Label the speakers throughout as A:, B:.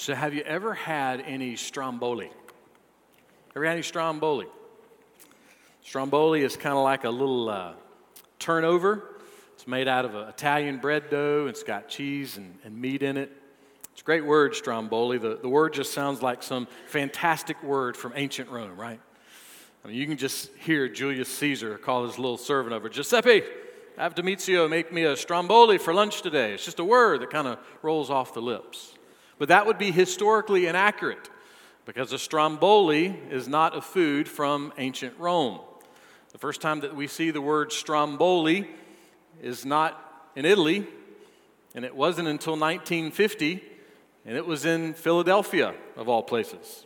A: So, have you ever had any stromboli? Ever had any stromboli? Stromboli is kind of like a little uh, turnover. It's made out of Italian bread dough. It's got cheese and, and meat in it. It's a great word, stromboli. The, the word just sounds like some fantastic word from ancient Rome, right? I mean, you can just hear Julius Caesar call his little servant over, Giuseppe, have Domizio make me a stromboli for lunch today. It's just a word that kind of rolls off the lips. But that would be historically inaccurate because a stromboli is not a food from ancient Rome. The first time that we see the word stromboli is not in Italy, and it wasn't until 1950, and it was in Philadelphia, of all places.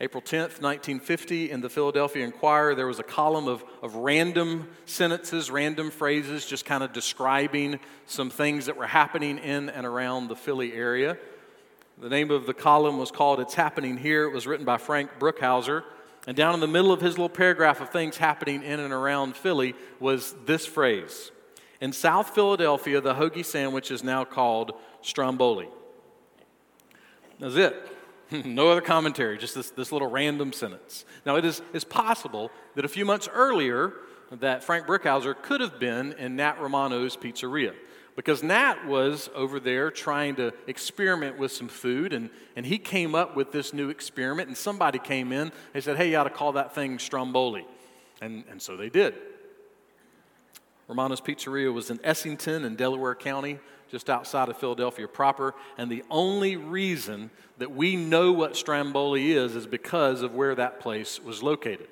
A: April 10th, 1950, in the Philadelphia Inquirer, there was a column of, of random sentences, random phrases, just kind of describing some things that were happening in and around the Philly area. The name of the column was called It's Happening Here. It was written by Frank Brookhouser. And down in the middle of his little paragraph of things happening in and around Philly was this phrase In South Philadelphia, the hoagie sandwich is now called Stromboli. That's it. no other commentary, just this, this little random sentence. Now, it is, is possible that a few months earlier, that Frank Brookhouser could have been in Nat Romano's pizzeria because Nat was over there trying to experiment with some food, and, and he came up with this new experiment, and somebody came in. They said, Hey, you ought to call that thing Stromboli. And, and so they did. Romano's Pizzeria was in Essington in Delaware County, just outside of Philadelphia proper. And the only reason that we know what Stromboli is is because of where that place was located.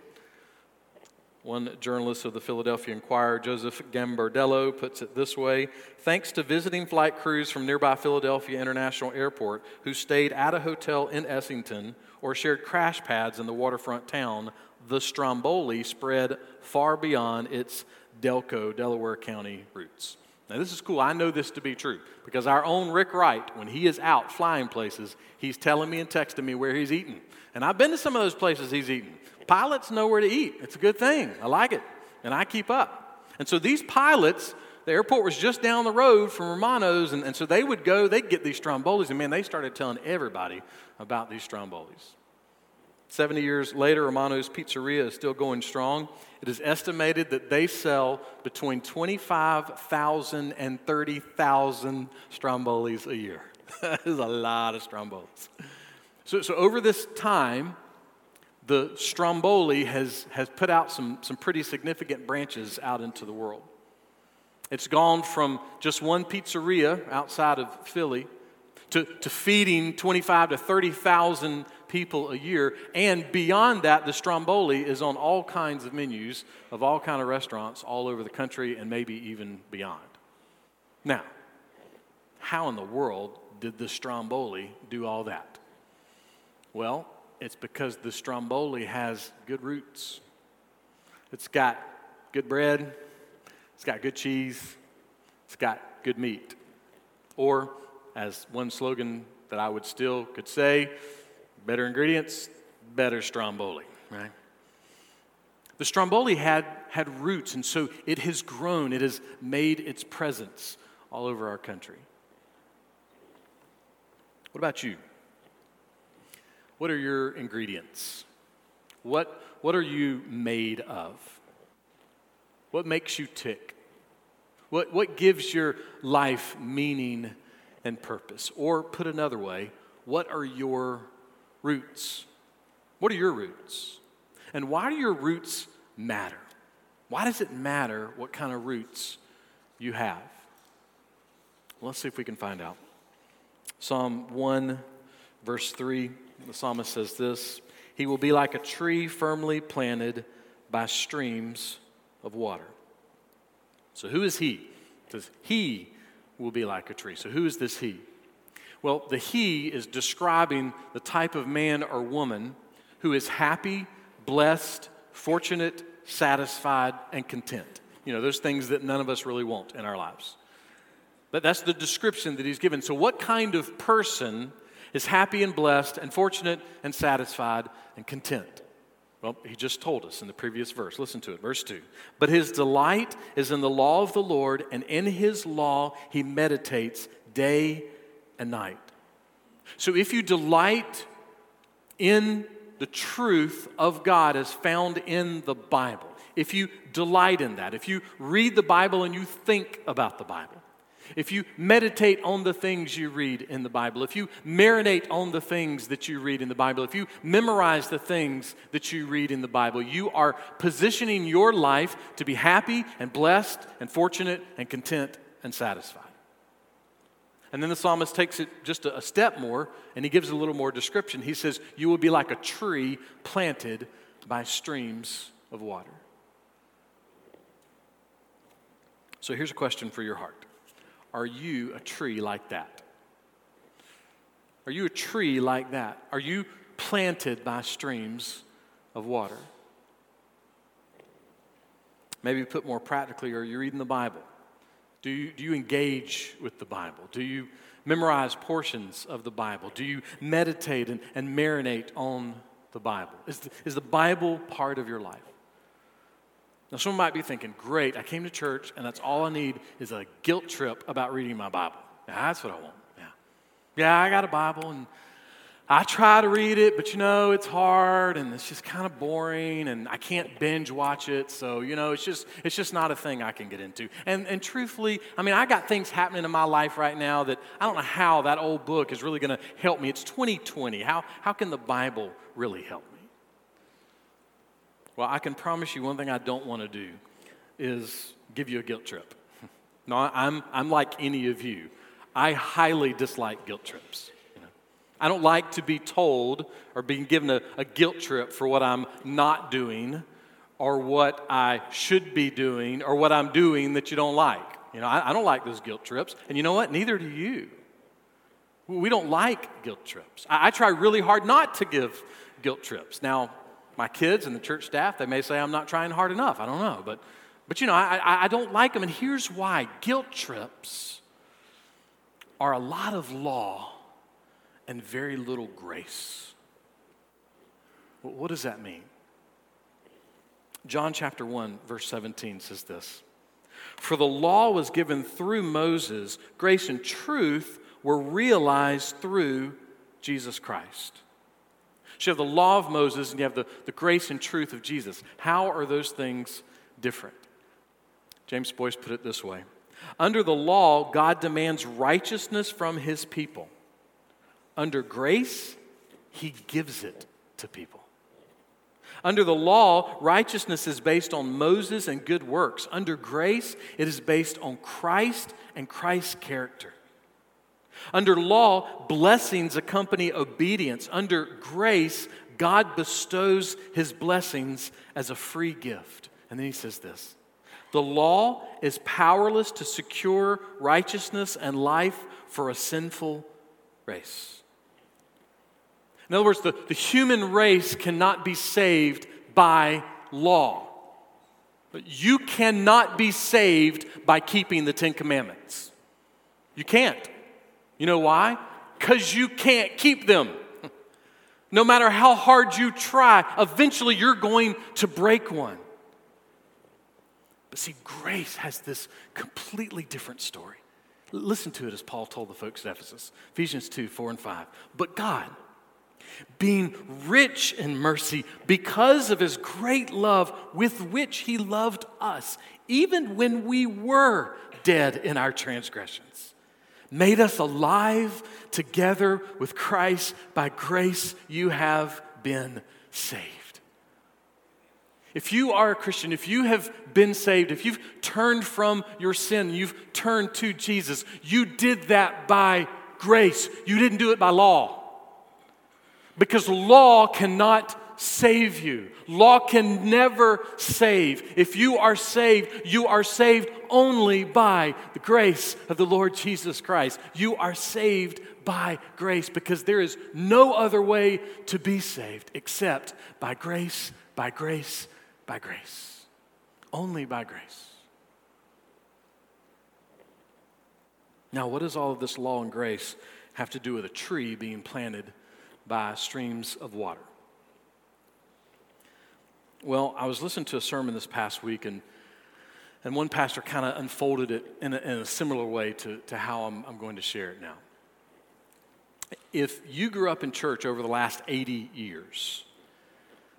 A: One journalist of the Philadelphia Inquirer, Joseph Gambardello, puts it this way Thanks to visiting flight crews from nearby Philadelphia International Airport who stayed at a hotel in Essington or shared crash pads in the waterfront town, the Stromboli spread far beyond its Delco, Delaware County roots. Now, this is cool. I know this to be true because our own Rick Wright, when he is out flying places, he's telling me and texting me where he's eating. And I've been to some of those places he's eaten. Pilots know where to eat. It's a good thing. I like it. And I keep up. And so these pilots, the airport was just down the road from Romano's. And, and so they would go, they'd get these strombolis. And man, they started telling everybody about these strombolis. 70 years later, Romano's Pizzeria is still going strong. It is estimated that they sell between 25,000 and 30,000 strombolis a year. that is a lot of strombolis. So, so over this time, the Stromboli has, has put out some, some pretty significant branches out into the world. It's gone from just one pizzeria outside of Philly to, to feeding 25 to 30,000 people a year. And beyond that, the Stromboli is on all kinds of menus of all kind of restaurants all over the country and maybe even beyond. Now, how in the world did the Stromboli do all that? Well, it's because the Stromboli has good roots. It's got good bread, it's got good cheese, it's got good meat. Or, as one slogan that I would still could say, better ingredients, better Stromboli, right? The Stromboli had, had roots, and so it has grown, it has made its presence all over our country. What about you? What are your ingredients? What, what are you made of? What makes you tick? What, what gives your life meaning and purpose? Or put another way, what are your roots? What are your roots? And why do your roots matter? Why does it matter what kind of roots you have? Let's see if we can find out. Psalm 1, verse 3. The psalmist says this He will be like a tree firmly planted by streams of water. So, who is he? Says, He will be like a tree. So, who is this he? Well, the he is describing the type of man or woman who is happy, blessed, fortunate, satisfied, and content. You know, those things that none of us really want in our lives. But that's the description that he's given. So, what kind of person is happy and blessed and fortunate and satisfied and content? Well, he just told us in the previous verse. Listen to it, verse 2. But his delight is in the law of the Lord, and in his law he meditates day and night. So if you delight in the truth of God as found in the Bible, if you delight in that, if you read the Bible and you think about the Bible, if you meditate on the things you read in the Bible, if you marinate on the things that you read in the Bible, if you memorize the things that you read in the Bible, you are positioning your life to be happy and blessed and fortunate and content and satisfied. And then the psalmist takes it just a, step more and he gives a little more description. He says, You will be like a tree planted by streams of water. So here's a question for your heart Are you a tree like that? Are you a tree like that? Are you planted by streams of water? Maybe put more practically, are you reading the Bible? Do you, do you engage with the Bible? Do you memorize portions of the Bible? Do you meditate and, and marinate on the Bible? Is the, is the Bible part of your life? Now, someone might be thinking, great, I came to church and that's all I need is a guilt trip about reading my Bible. Yeah, that's what I want. Yeah. Yeah, I got a Bible and I try to read it, but you know, it's hard and it's just kind of boring and I can't binge watch it. So, you know, it's just it's just not a thing I can get into. And and truthfully, I mean, I got things happening in my life right now that I don't know how that old book is really going to help me. It's 2020. How how can the Bible really help me? Well, I can promise you one thing I don't want to do is give you a guilt trip. No, I'm, I'm like any of you. I highly dislike guilt trips. I don't like to be told or being given a, a guilt trip for what I'm not doing or what I should be doing or what I'm doing that you don't like. You know, I, I don't like those guilt trips. And you know what? Neither do you. We don't like guilt trips. I, I try really hard not to give guilt trips. Now, my kids and the church staff, they may say I'm not trying hard enough. I don't know. But, but you know, I, I don't like them. And here's why guilt trips are a lot of law and very little grace. What does that mean? John chapter 1, verse 17 says this For the law was given through Moses, grace and truth were realized through Jesus Christ. So you have the law of Moses and you have the, the grace and truth of Jesus. How are those things different? James Boice put it this way Under the law, God demands righteousness from his people. Under grace, he gives it to people. Under the law, righteousness is based on Moses and good works. Under grace, it is based on Christ and Christ's character. Under law, blessings accompany obedience. Under grace, God bestows his blessings as a free gift. And then he says this The law is powerless to secure righteousness and life for a sinful race. In other words, the, the human race cannot be saved by law. But you cannot be saved by keeping the Ten Commandments. You can't. You know why? Because you can't keep them. No matter how hard you try, eventually you're going to break one. But see, grace has this completely different story. Listen to it as Paul told the folks at Ephesus Ephesians 2 4 and 5. But God, being rich in mercy because of his great love with which he loved us, even when we were dead in our transgressions made us alive together with Christ. By grace, you have been saved. If you are a Christian, if you have been saved, if you've turned from your sin, you've turned to Jesus, you did that by grace. You didn't do it by law. Because law cannot save you. Law can never save. If you are saved, you are saved only by the grace of the Lord Jesus Christ. You are saved by grace because there is no other way to be saved except by grace, by grace, by grace. Only by grace. Now, what does all of this law and grace have to do with a tree being planted by streams of water? Well, I was listening to a sermon this past week, and, and one pastor kind of unfolded it in a, in a, similar way to, to how I'm, I'm going to share it now. If you grew up in church over the last 80 years,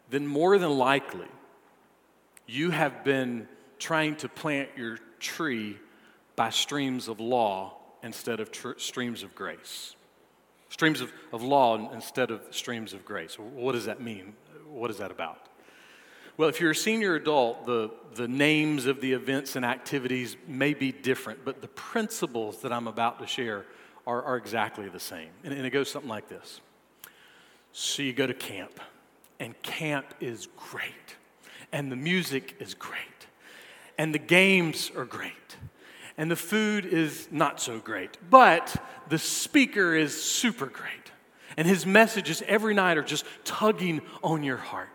A: then more than likely you have been trying to plant your tree by streams of law instead of tr- streams of grace. Streams of, of law instead of streams of grace. What does that mean? What is that about? Well, if you're a senior adult, the, the names of the events and activities may be different, but the principles that I'm about to share are, are exactly the same. And, and it goes something like this So you go to camp, and camp is great, and the music is great, and the games are great and the food is not so great. But the speaker is super great. And his messages every night are just tugging on your heart.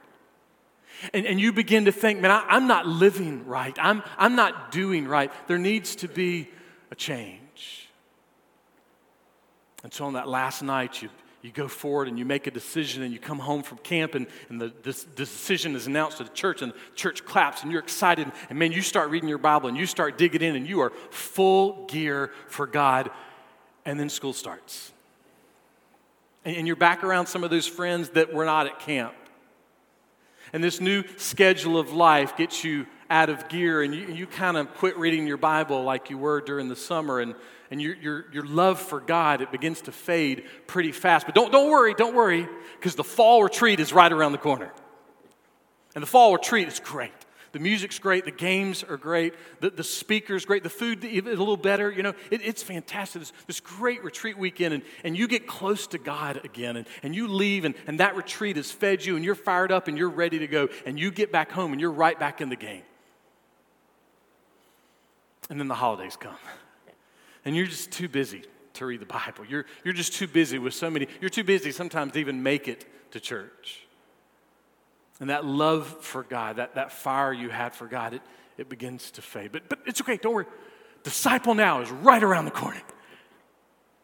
A: And, and you begin to think, man, I, am not living right. I'm, I'm not doing right. There needs to be a change. And so on that last night, you, you go forward and you make a decision and you come home from camp and, and the this, decision is announced to the church and the church claps and you're excited and man you start reading your bible and you start digging in and you are full gear for god. And then school starts. And, and you're back around some of those friends that were not at camp. And this new schedule of life gets you out of gear and you, you kind of quit reading your bible like you were during the summer and and your, your, your love for God, it begins to fade pretty fast. But don't, don't worry, don't worry, because the fall retreat is right around the corner. And the fall retreat is great. The music's great, the games are great, the, the speaker's great, the food is a little better. You know, it, it's fantastic. This, this great retreat weekend, and, and you get close to God again, and, and you leave, and, and that retreat has fed you, and you're fired up, and you're ready to go, and you get back home, and you're right back in the game. And then the holidays come and you're just too busy to read the Bible. You're, you're just too busy with so many, you're too busy sometimes to even make it to church. And that love for God, that, that fire you had for God, it, it begins to fade. But, but it's okay, don't worry. Disciple Now is right around the corner.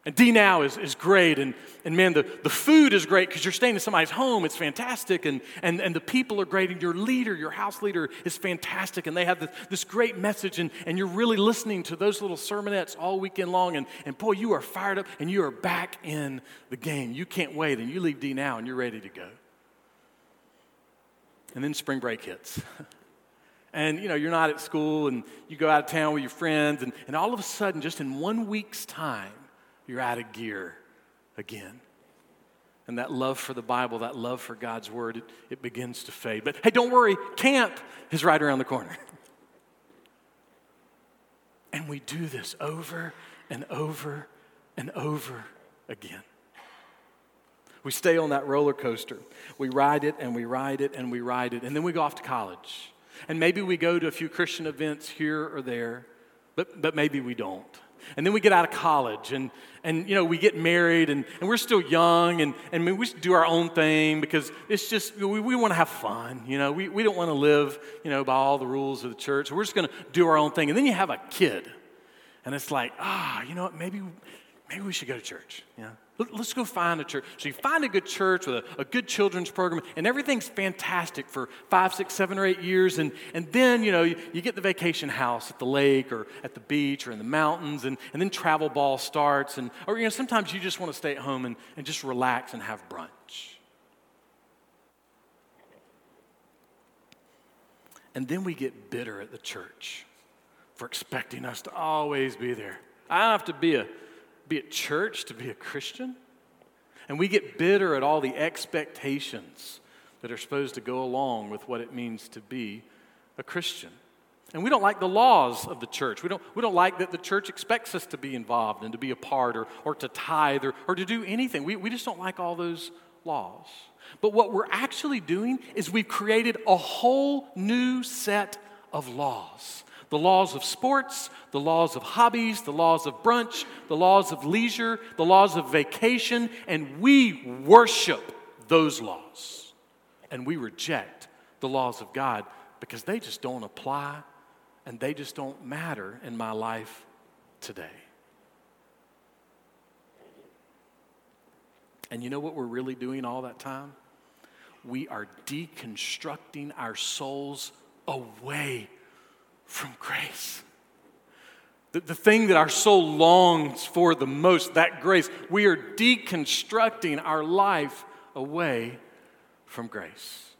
A: And D now is, is great. And, and man, the, the food is great because you're staying in somebody's home. It's fantastic. And, and, and the people are great. And your leader, your house leader, is fantastic. And they have this, this great message. And, and you're really listening to those little sermonettes all weekend long. And, and boy, you are fired up and you are back in the game. You can't wait. And you leave D now and you're ready to go. And then spring break hits. and you know you're not at school and you go out of town with your friends and, and all of a sudden just in one week's time you're out of gear again. And that love for the Bible, that love for God's Word, it, it begins to fade. But hey, don't worry, camp is right around the corner. and we do this over and over and over again. We stay on that roller coaster. We ride it and we ride it and we ride it. And then we go off to college. And maybe we go to a few Christian events here or there, but, but maybe we don't. And then we get out of college and, and you know, we get married and, and we're still young and, and we just do our own thing because it's just, we, we want to have fun. You know, we, we don't want to live, you know, by all the rules of the church. We're just going to do our own thing. And then you have a kid and it's like, ah, you know what, maybe, maybe we should go to church. Yeah. Let's go find a church. So you find a good church with a, a, good children's program, and everything's fantastic for five, six, seven, or eight years. And, and then, you know, you, you get the vacation house at the lake or at the beach or in the mountains, and, and then travel ball starts. And, or, you know, sometimes you just want to stay at home and, and just relax and have brunch. And then we get bitter at the church for expecting us to always be there. I don't have to be a be at church to be a Christian. And we get bitter at all the expectations that are supposed to go along with what it means to be a Christian. And we don't like the laws of the church. We don't, we don't like that the church expects us to be involved and to be a part or, or to tithe or, or to do anything. We, we just don't like all those laws. But what we're actually doing is we've created a whole new set of laws the laws of sports, the laws of hobbies, the laws of brunch, the laws of leisure, the laws of vacation, and we worship those laws. And we reject the laws of God because they just don't apply and they just don't matter in my life today. And you know what we're really doing all that time? We are deconstructing our souls away from grace. the, the thing that our soul longs for the most, that grace. We are deconstructing our life away from grace.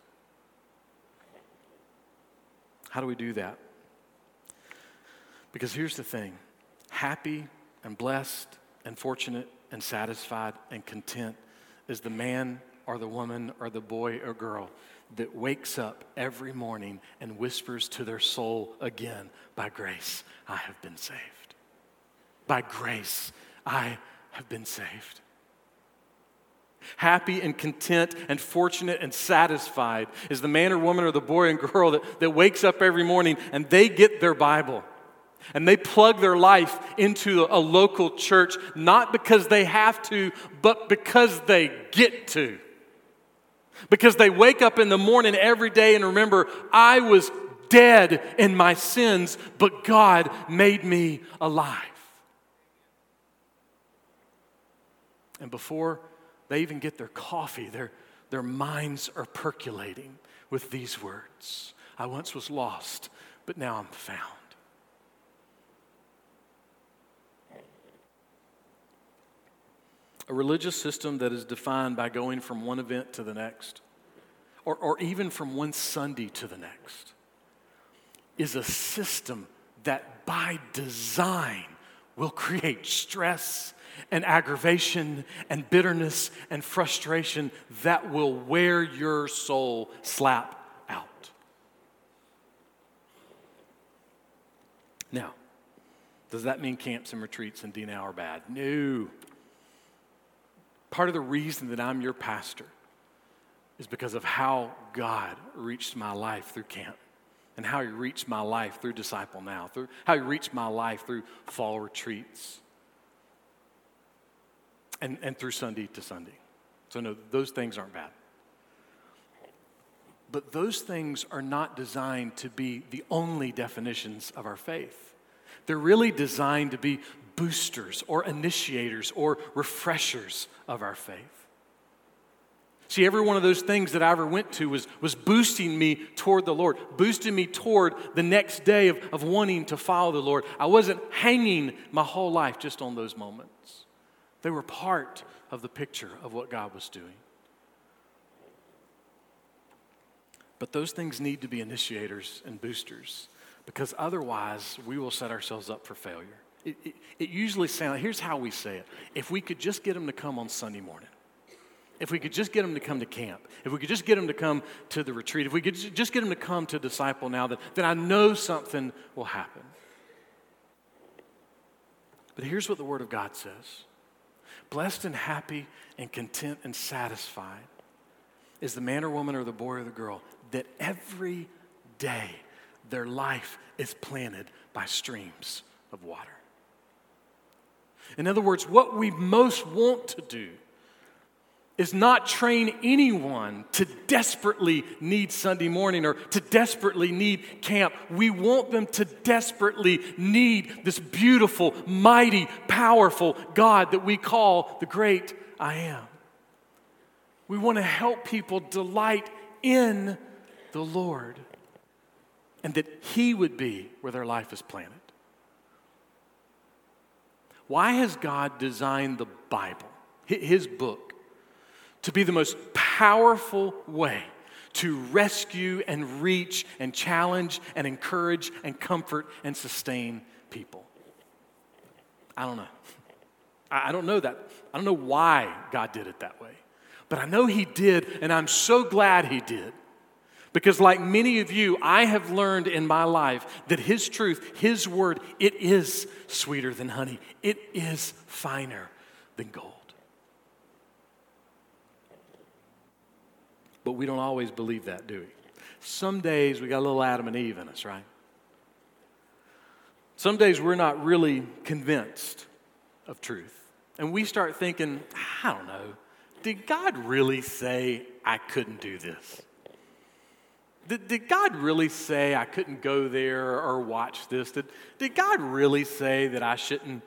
A: How do we do that? Because here's the thing happy and blessed and fortunate and satisfied and content is the man or the woman or the boy or girl that wakes up every morning and whispers to their soul again, By grace, I have been saved. By grace, I have been saved. Happy and content and fortunate and satisfied is the man or woman or the boy and girl that, that wakes up every morning and they get their Bible and they plug their life into a local church, not because they have to, but because they get to. Because they wake up in the morning every day and remember, I was dead in my sins, but God made me alive. And before they even get their coffee, their, their minds are percolating with these words I once was lost, but now I'm found. A religious system that is defined by going from one event to the next, or, or even from one Sunday to the next, is a system that by design will create stress and aggravation and bitterness and frustration that will wear your soul slap out. Now, does that mean camps and retreats and D-Now are bad? No. Part of the reason that I'm your pastor is because of how God reached my life through camp and how He reached my life through Disciple Now, through how He reached my life through fall retreats and, and through Sunday to Sunday. So, no, those things aren't bad. But those things are not designed to be the only definitions of our faith. They're really designed to be boosters or initiators or refreshers of our faith. See, every one of those things that I ever went to was, was boosting me toward the Lord, boosting me toward the next day of, of wanting to follow the Lord. I wasn't hanging my whole life just on those moments, they were part of the picture of what God was doing. But those things need to be initiators and boosters because otherwise we will set ourselves up for failure. It, it, it usually sounds, here's how we say it. If we could just get them to come on Sunday morning, if we could just get them to come to camp, if we could just get them to come to the retreat, if we could just get them to come to disciple now, then, then I know something will happen. But here's what the Word of God says Blessed and happy and content and satisfied is the man or woman or the boy or the girl that every day their life is planted by streams of water. In other words, what we most want to do is not train anyone to desperately need Sunday morning or to desperately need camp. We want them to desperately need this beautiful, mighty, powerful God that we call the great I am. We want to help people delight in the Lord and that He would be where their life is planted. Why has God designed the Bible, His book, to be the most powerful way to rescue and reach and challenge and encourage and comfort and sustain people? I don't know. I don't know that. I don't know why God did it that way. But I know He did, and I'm so glad He did. Because, like many of you, I have learned in my life that His truth, His word, it is sweeter than honey, it is finer than gold. But we don't always believe that, do we? Some days we got a little Adam and Eve in us, right? Some days we're not really convinced of truth. And we start thinking, I don't know, did God really say I couldn't do this? Did, did God really say I couldn't go there or watch this? Did, did God really say that I shouldn't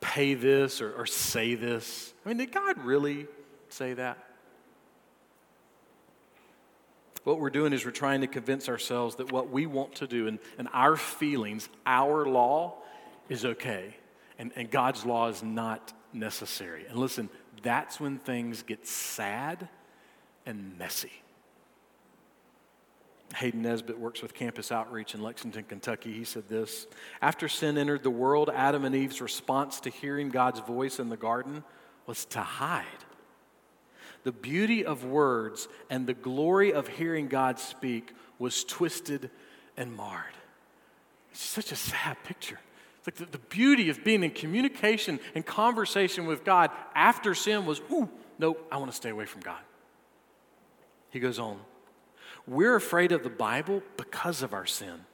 A: pay this or, or say this? I mean, did God really say that? What we're doing is we're trying to convince ourselves that what we want to do and, and our feelings, our law, is okay, and, and God's law is not necessary. And listen, that's when things get sad and messy. Hayden Nesbitt works with Campus Outreach in Lexington, Kentucky. He said this After sin entered the world, Adam and Eve's response to hearing God's voice in the garden was to hide. The beauty of words and the glory of hearing God speak was twisted and marred. It's such a sad picture. It's like the, the beauty of being in communication and conversation with God after sin was, ooh, nope, I want to stay away from God. He goes on. We're afraid of the Bible because of our sin.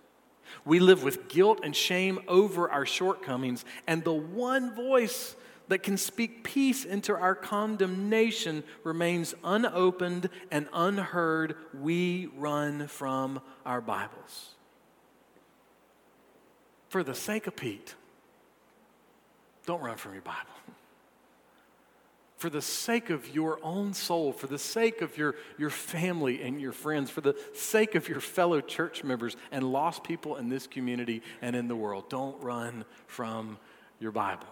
A: We live with guilt and shame over our shortcomings, and the one voice that can speak peace into our condemnation remains unopened and unheard. We run from our Bibles. For the sake of Pete, don't run from your Bible for the sake of your own soul, for the sake of your, your family and your friends, for the sake of your fellow church members and lost people in this community and in the world. Don't run from your Bible.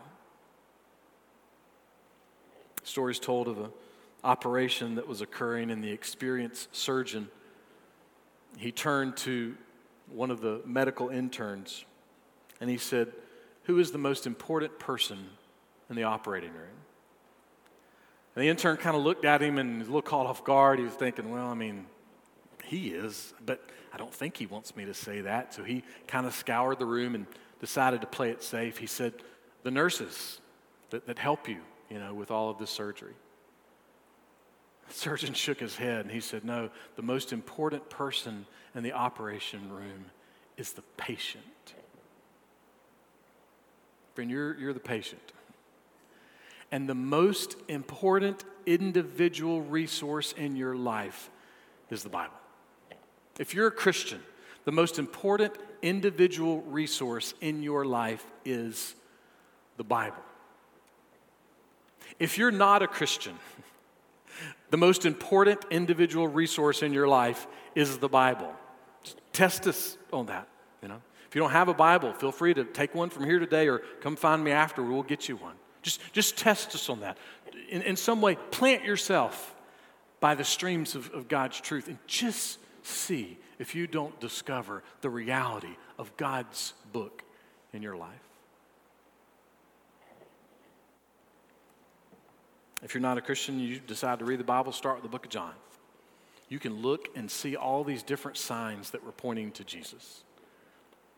A: Stories told of an operation that was occurring, and the experienced surgeon he turned to one of the medical interns and he said, Who is the most important person in the operating room? And the intern kind of looked at him and was a little caught off guard. He was thinking, well, I mean, he is, but I don't think he wants me to say that. So he kind of scoured the room and decided to play it safe. He said, the nurses that, that help you, you know, with all of this surgery. The surgeon shook his head and he said, no, the most important person in the operation room is the patient. Friend, you're, you're the patient. And the most important individual resource in your life is the Bible. If you're a Christian, the most important individual resource in your life is the Bible. If you're not a Christian, the most important individual resource in your life is the Bible. test us on that, you know. If you don't have a Bible, feel free to take one from here today or come find me after. We'll get you one. Just, just test us on that. In, in some way, plant yourself by the streams of, of God's truth and just see if you don't discover the reality of God's book in your life. If you're not a Christian, you decide to read the Bible, start with the book of John. You can look and see all these different signs that were pointing to Jesus.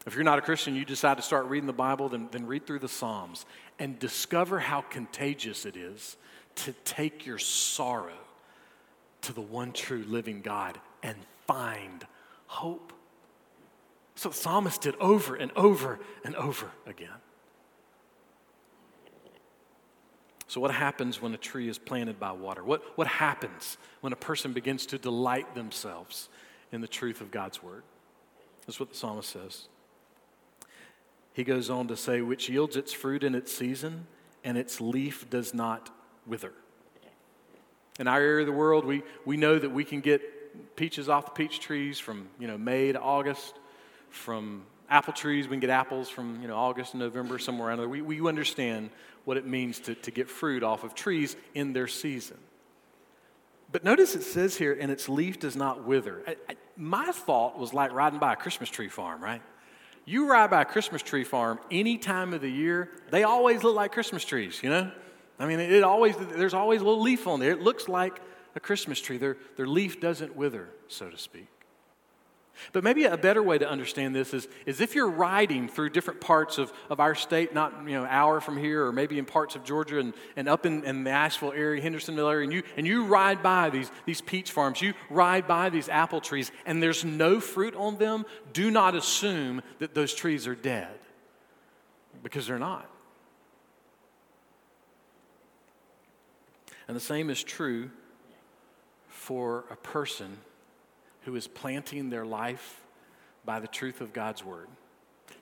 A: If you're not a Christian, you decide to start reading the Bible, then, then read through the Psalms and discover how contagious it is to take your sorrow to the one true living God and find hope. So the psalmist did over and over and over again. So, what happens when a tree is planted by water? What, what happens when a person begins to delight themselves in the truth of God's word? That's what the psalmist says. He goes on to say, which yields its fruit in its season, and its leaf does not wither. In our area of the world, we, we know that we can get peaches off the peach trees from you know May to August. From apple trees, we can get apples from you know August to November, somewhere around there. We, we understand what it means to, to get fruit off of trees in their season. But notice it says here, and its leaf does not wither. I, I, my thought was like riding by a Christmas tree farm, right? You ride by a Christmas tree farm any time of the year, they always look like Christmas trees, you know? I mean, it always, there's always a little leaf on there. It looks like a Christmas tree. Their, their leaf doesn't wither, so to speak. But maybe a better way to understand this is, is if you're riding through different parts of, of our state, not you know, an hour from here, or maybe in parts of Georgia and, and up in, in the Asheville area, Hendersonville area, and you, and you ride by these, these peach farms, you ride by these apple trees, and there's no fruit on them, do not assume that those trees are dead, because they're not. And the same is true for a person who is planting their life by the truth of God's word.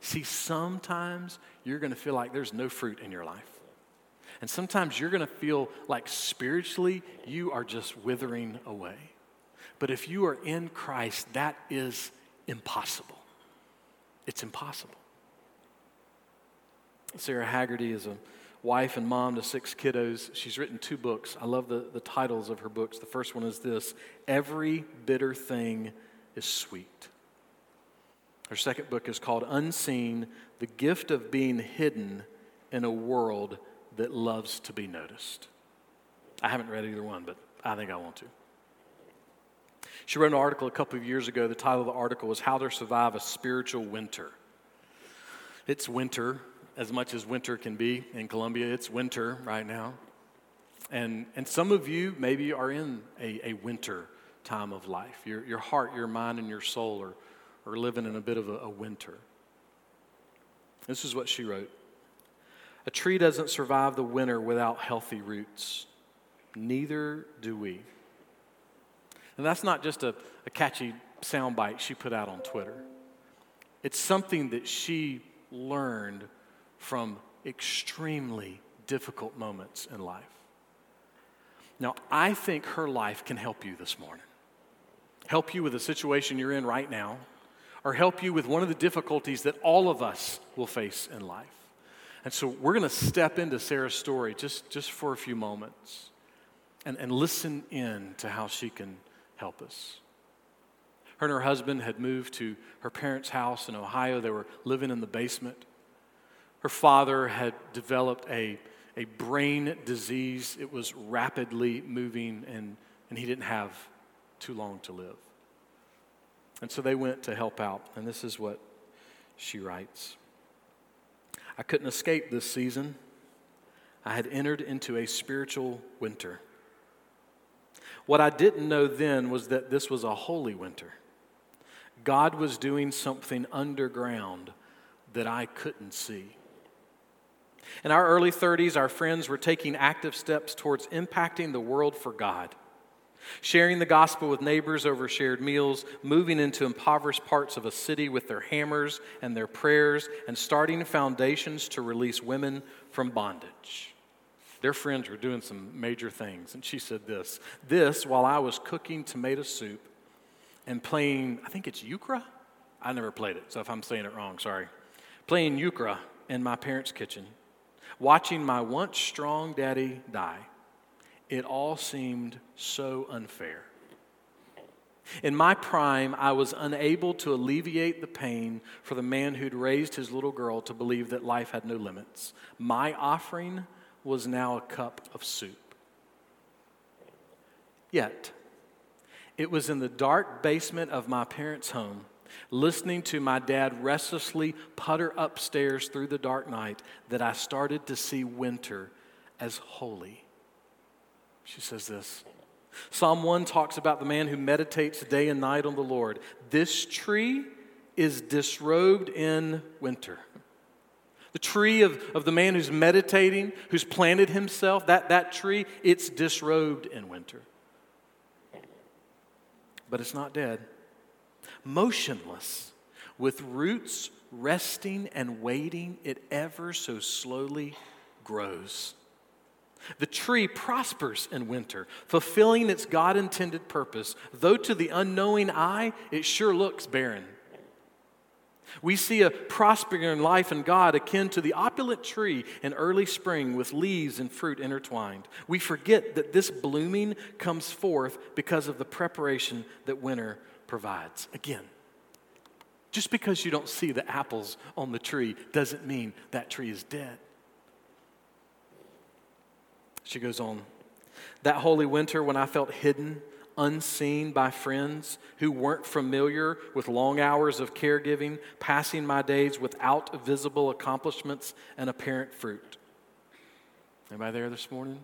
A: See, sometimes you're going to feel like there's no fruit in your life. And sometimes you're going to feel like spiritually you are just withering away. But if you are in Christ, that is impossible. It's impossible. Sara Hagerty is a wife and mom to six kiddos. She's written two books. I love the, the titles of her books. The first one is this Every Bitter Thing is Sweet. Her second book is called Unseen The Gift of Being Hidden in a World That Loves to Be Noticed. I haven't read either one, but I think I want to. She wrote an article a couple of years ago. The title of the article was How to Survive a Spiritual Winter. It's winter, as much as winter can be in Columbia. It's winter right now. And, and some of you maybe are in a, a winter time of life. Your, your heart, your mind, and your soul are, are living in a bit of a, a winter. This is what she wrote A tree doesn't survive the winter without healthy roots. Neither do we. And that's not just a, a catchy soundbite she put out on Twitter. It's something that she learned from extremely difficult moments in life. Now, I think her life can help you this morning. Help you with the situation you're in right now, or help you with one of the difficulties that all of us will face in life. And so we're going to step into Sara's story just, just for a few moments and, and listen in to how she can help us. Her and her husband had moved to her parents' house in Ohio. They were living in the basement. Her father had developed a, a brain disease. It was rapidly moving, and, and he didn't have too long to live. And so they went to help out. And this is what she writes I couldn't escape this season. I had entered into a spiritual winter. What I didn't know then was that this was a holy winter. God was doing something underground that I couldn't see. In our early 30s, our friends were taking active steps towards impacting the world for God. Sharing the gospel with neighbors over shared meals, moving into impoverished parts of a city with their hammers and their prayers, and starting foundations to release women from bondage. Their friends were doing some major things. And she said this This while I was cooking tomato soup and playing, I think it's euchre? I never played it, so if I'm saying it wrong, sorry. Playing euchre in my parents' kitchen watching my once strong daddy die, it all seemed so unfair. In my prime, I was unable to alleviate the pain for the man who'd raised his little girl to believe that life had no limits. My offering was now a cup of soup. Yet, it was in the dark basement of my parents' home listening to my dad restlessly putter upstairs through the dark night, that I started to see winter as holy. She says this. Psalm 1 talks about the man who meditates day and night on the Lord. This tree is disrobed in winter. The tree of, of the man who's meditating, who's planted himself, that, that tree, it's disrobed in winter. But it's not dead motionless, with roots resting and waiting, it ever so slowly grows. The tree prospers in winter, fulfilling its God intended purpose, though to the unknowing eye, it sure looks barren. We see a prospering life in God akin to the opulent tree in early spring with leaves and fruit intertwined. We forget that this blooming comes forth because of the preparation that winter provides. Again, just because you don't see the apples on the tree doesn't mean that tree is dead. She goes on. That holy winter, when I felt hidden, unseen by friends who weren't familiar with long hours of caregiving, passing my days without visible accomplishments and apparent fruit. Anybody there this morning?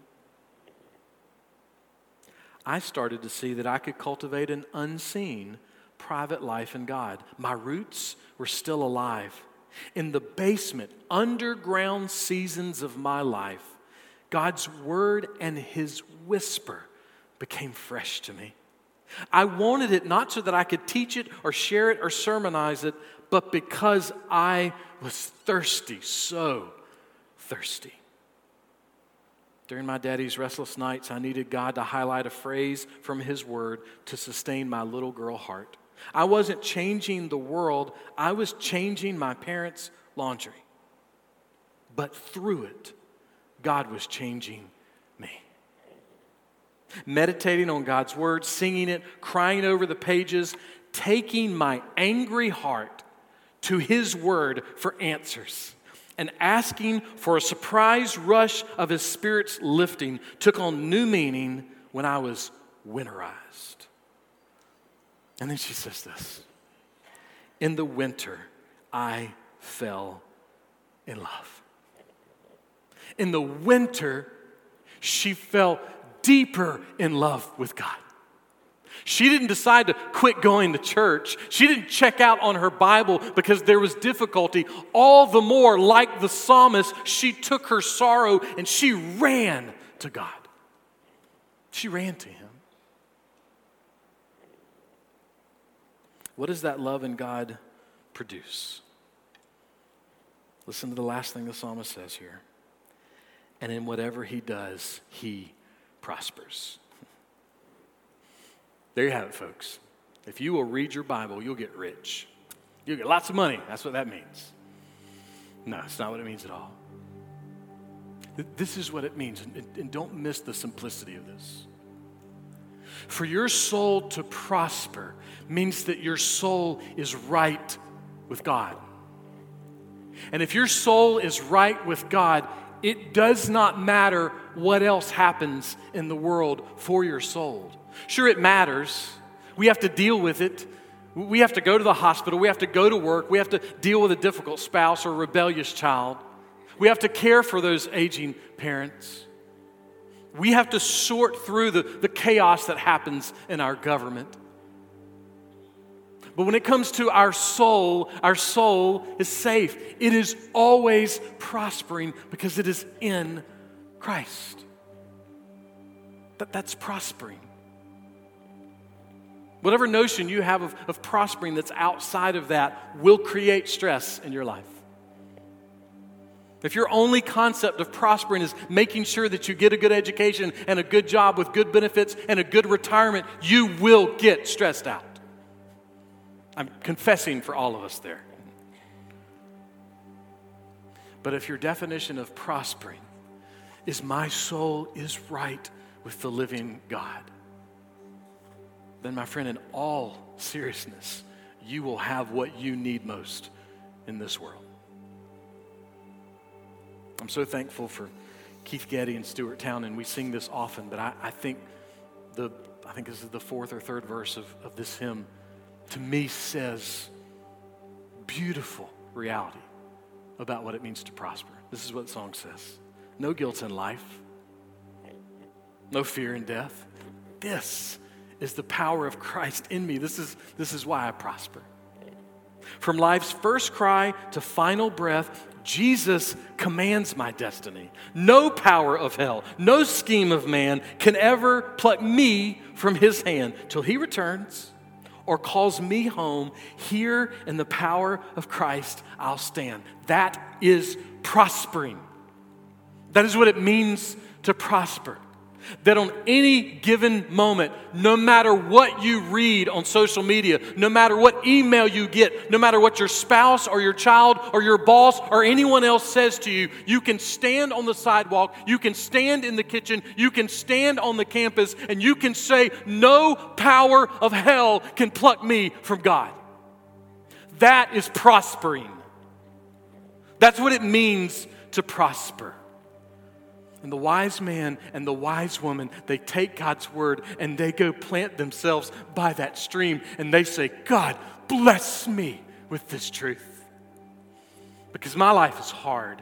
A: I started to see that I could cultivate an unseen private life in God. My roots were still alive. In the basement, underground seasons of my life, God's word and his whisper became fresh to me. I wanted it not so that I could teach it or share it or sermonize it, but because I was thirsty, so thirsty. During my daddy's restless nights, I needed God to highlight a phrase from His Word to sustain my little girl heart. I wasn't changing the world, I was changing my parents' laundry. but through it, God was changing me. Meditating on God's word, singing it, crying over the pages, taking my angry heart to His word for answers and asking for a surprise rush of His Spirit's lifting took on new meaning when I was winterized. And then she says this In the winter, I fell in love. In the winter, she fell deeper in love with God. She didn't decide to quit going to church. She didn't check out on her Bible because there was difficulty. All the more, like the psalmist, she took her sorrow and she ran to God. She ran to Him. What does that love in God produce? Listen to the last thing the psalmist says here. And in whatever he does, he prospers. There you have it, folks. If you will read your Bible, you'll get rich. You'll get lots of money. That's what that means. No, it's not what it means at all. This is what it means, and don't miss the simplicity of this. For your soul to prosper means that your soul is right with God. And if your soul is right with God, it does not matter what else happens in the world for your soul. Sure, it matters. We have to deal with it. We have to go to the hospital. We have to go to work. We have to deal with a difficult spouse or rebellious child. We have to care for those aging parents. We have to sort through the, the chaos that happens in our government. But when it comes to our soul, our soul is safe. It is always prospering because it is in Christ. That, that's prospering. Whatever notion you have of, of prospering that's outside of that will create stress in your life. If your only concept of prospering is making sure that you get a good education and a good job with good benefits and a good retirement, you will get stressed out. I'm confessing for all of us there. But if your definition of prospering is my soul is right with the living God, then, my friend, in all seriousness, you will have what you need most in this world. I'm so thankful for Keith Getty and Stuart Townend, and we sing this often, but I, I, think the I think this is the fourth or third verse of, of this hymn, to me says beautiful reality about what it means to prosper. This is what the song says. No guilt in life, no fear in death. This is the power of Christ in me. This is, this is why I prosper. From life's first cry to final breath, Jesus commands my destiny. No power of hell, no scheme of man can ever pluck me from his hand till he returns or calls me home. Here in the power of Christ, I'll stand. That is prospering. That is what it means to prosper that on any given moment, no matter what you read on social media, no matter what email you get, no matter what your spouse or your child or your boss or anyone else says to you, you can stand on the sidewalk, you can stand in the kitchen, you can stand on the campus, and you can say, No power of hell can pluck me from God. That is prospering. That's what it means to prosper. And the wise man and the wise woman, they take God's word and they go plant themselves by that stream and they say, God, bless me with this truth. Because my life is hard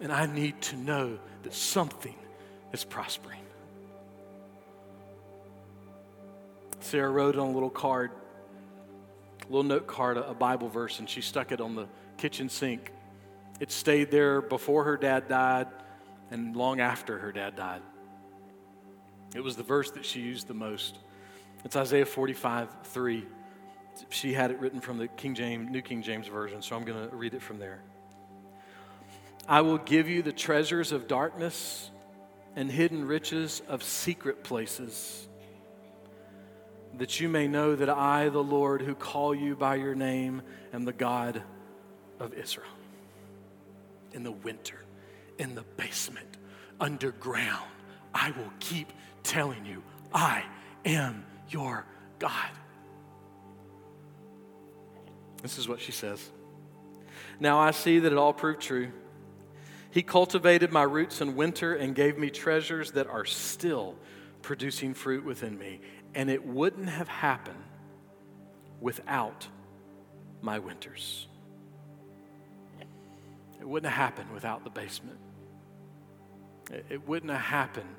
A: and I need to know that something is prospering. Sara wrote on a little card, a little note card, a Bible verse, and she stuck it on the kitchen sink. It stayed there before her dad died and long after her dad died. It was the verse that she used the most. It's Isaiah 45 3. She had it written from the King James, New King James Version, so I'm going to read it from there. I will give you the treasures of darkness and hidden riches of secret places, that you may know that I, the Lord, who call you by your name, am the God of Israel. in the winter, in the basement, underground. I will keep telling you, I am your God. This is what she says. Now I see that it all proved true. He cultivated my roots in winter and gave me treasures that are still producing fruit within me. And it wouldn't have happened without my winters. It wouldn't have happened without the basement. It wouldn't have happened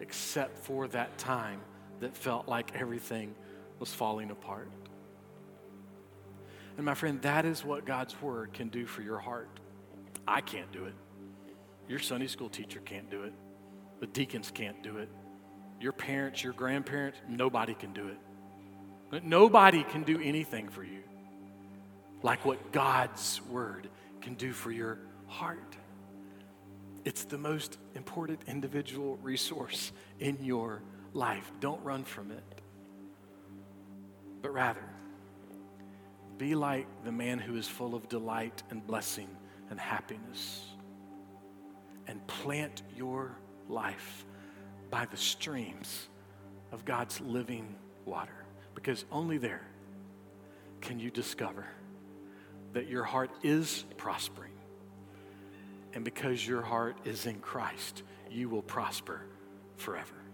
A: except for that time that felt like everything was falling apart. And my friend, that is what God's word can do for your heart. I can't do it. Your Sunday school teacher can't do it. The deacons can't do it. Your parents, your grandparents, nobody can do it. Nobody can do anything for you like what God's word can do for your heart. It's the most important individual resource in your life. Don't run from it, but rather be like the man who is full of delight and blessing and happiness and plant your life by the streams of God's living water. Because only there can you discover that your heart is prospering. And because your heart is in Christ, you will prosper forever.